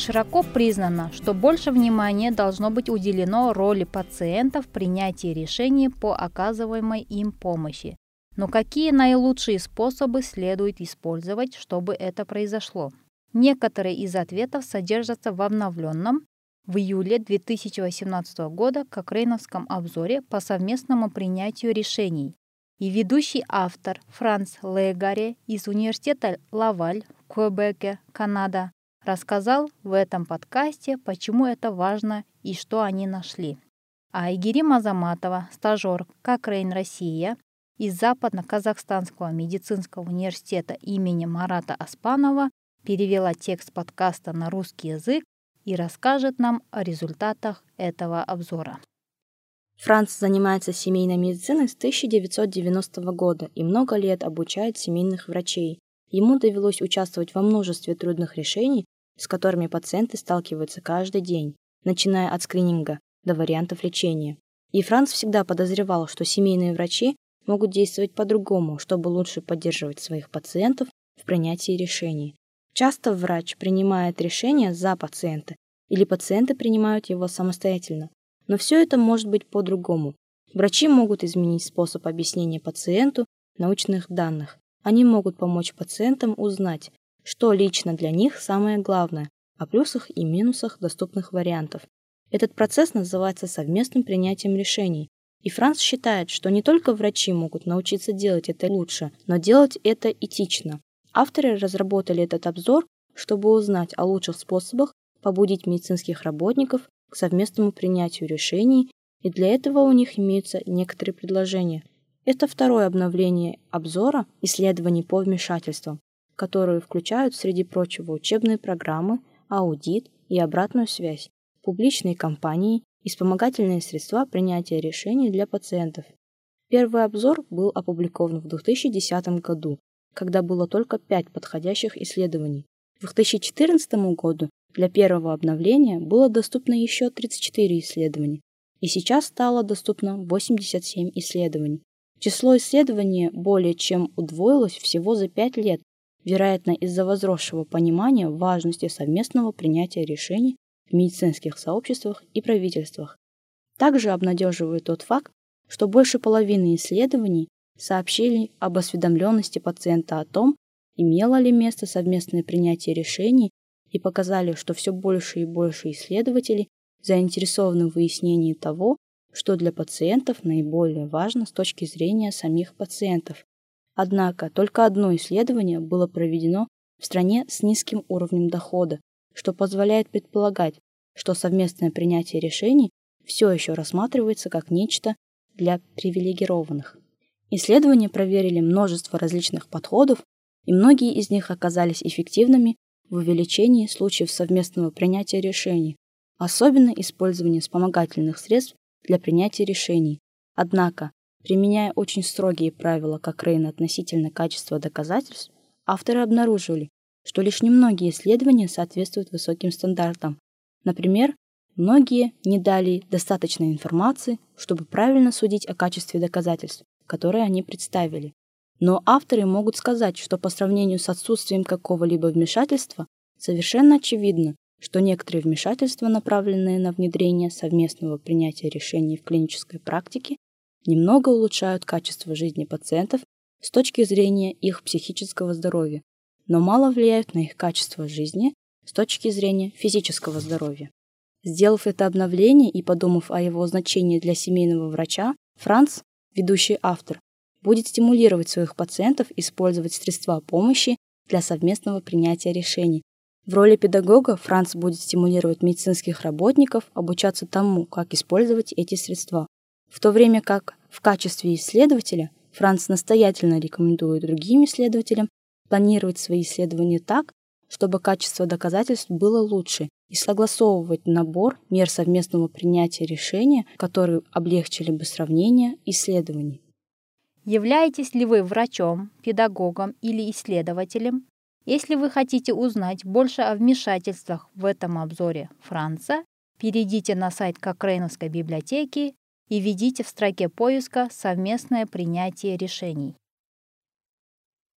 Широко признано, что больше внимания должно быть уделено роли пациента в принятии решений по оказываемой им помощи. Но какие наилучшие способы следует использовать, чтобы это произошло? Некоторые из ответов содержатся в обновленном в июле 2018 года Кокрейновском обзоре по совместному принятию решений. И ведущий автор Франц Легаре из университета Лаваль в Квебеке, Канада, рассказал в этом подкасте, почему это важно и что они нашли. А Айгири Мазаматова, стажер Кокрейн Россия из Западно-Казахстанского медицинского университета имени Марата Аспанова перевела текст подкаста на русский язык и расскажет нам о результатах этого обзора. Франц занимается семейной медициной с 1990 года и много лет обучает семейных врачей. Ему довелось участвовать во множестве трудных решений, с которыми пациенты сталкиваются каждый день, начиная от скрининга до вариантов лечения. И Франц всегда подозревал, что семейные врачи могут действовать по-другому, чтобы лучше поддерживать своих пациентов в принятии решений. Часто врач принимает решение за пациента, или пациенты принимают его самостоятельно. Но все это может быть по-другому. Врачи могут изменить способ объяснения пациенту научных данных. Они могут помочь пациентам узнать, что лично для них самое главное, о плюсах и минусах доступных вариантов. Этот процесс называется совместным принятием решений. И Франц считает, что не только врачи могут научиться делать это лучше, но делать это этично. Авторы разработали этот обзор, чтобы узнать о лучших способах побудить медицинских работников к совместному принятию решений, и для этого у них имеются некоторые предложения. Это второе обновление обзора исследований по вмешательствам, которые включают, среди прочего, учебные программы, аудит и обратную связь, публичные кампании и вспомогательные средства принятия решений для пациентов. Первый обзор был опубликован в 2010 году когда было только пять подходящих исследований. В 2014 году для первого обновления было доступно еще 34 исследования, и сейчас стало доступно 87 исследований. Число исследований более чем удвоилось всего за 5 лет, вероятно из-за возросшего понимания важности совместного принятия решений в медицинских сообществах и правительствах. Также обнадеживает тот факт, что больше половины исследований сообщили об осведомленности пациента о том, имело ли место совместное принятие решений и показали, что все больше и больше исследователей заинтересованы в выяснении того, что для пациентов наиболее важно с точки зрения самих пациентов. Однако только одно исследование было проведено в стране с низким уровнем дохода, что позволяет предполагать, что совместное принятие решений все еще рассматривается как нечто для привилегированных. Исследования проверили множество различных подходов, и многие из них оказались эффективными в увеличении случаев совместного принятия решений, особенно использование вспомогательных средств для принятия решений. Однако, применяя очень строгие правила Кокрейна относительно качества доказательств, авторы обнаружили, что лишь немногие исследования соответствуют высоким стандартам. Например, многие не дали достаточной информации, чтобы правильно судить о качестве доказательств, которые они представили. Но авторы могут сказать, что по сравнению с отсутствием какого-либо вмешательства, совершенно очевидно, что некоторые вмешательства, направленные на внедрение совместного принятия решений в клинической практике, немного улучшают качество жизни пациентов с точки зрения их психического здоровья, но мало влияют на их качество жизни с точки зрения физического здоровья. Сделав это обновление и подумав о его значении для семейного врача, Франц ведущий автор, будет стимулировать своих пациентов использовать средства помощи для совместного принятия решений. В роли педагога Франц будет стимулировать медицинских работников обучаться тому, как использовать эти средства. В то время как в качестве исследователя Франц настоятельно рекомендует другим исследователям планировать свои исследования так, чтобы качество доказательств было лучше, и согласовывать набор мер совместного принятия решения, которые облегчили бы сравнение исследований. Являетесь ли вы врачом, педагогом или исследователем? Если вы хотите узнать больше о вмешательствах в этом обзоре Франца, перейдите на сайт Кокрейновской библиотеки и введите в строке поиска «Совместное принятие решений».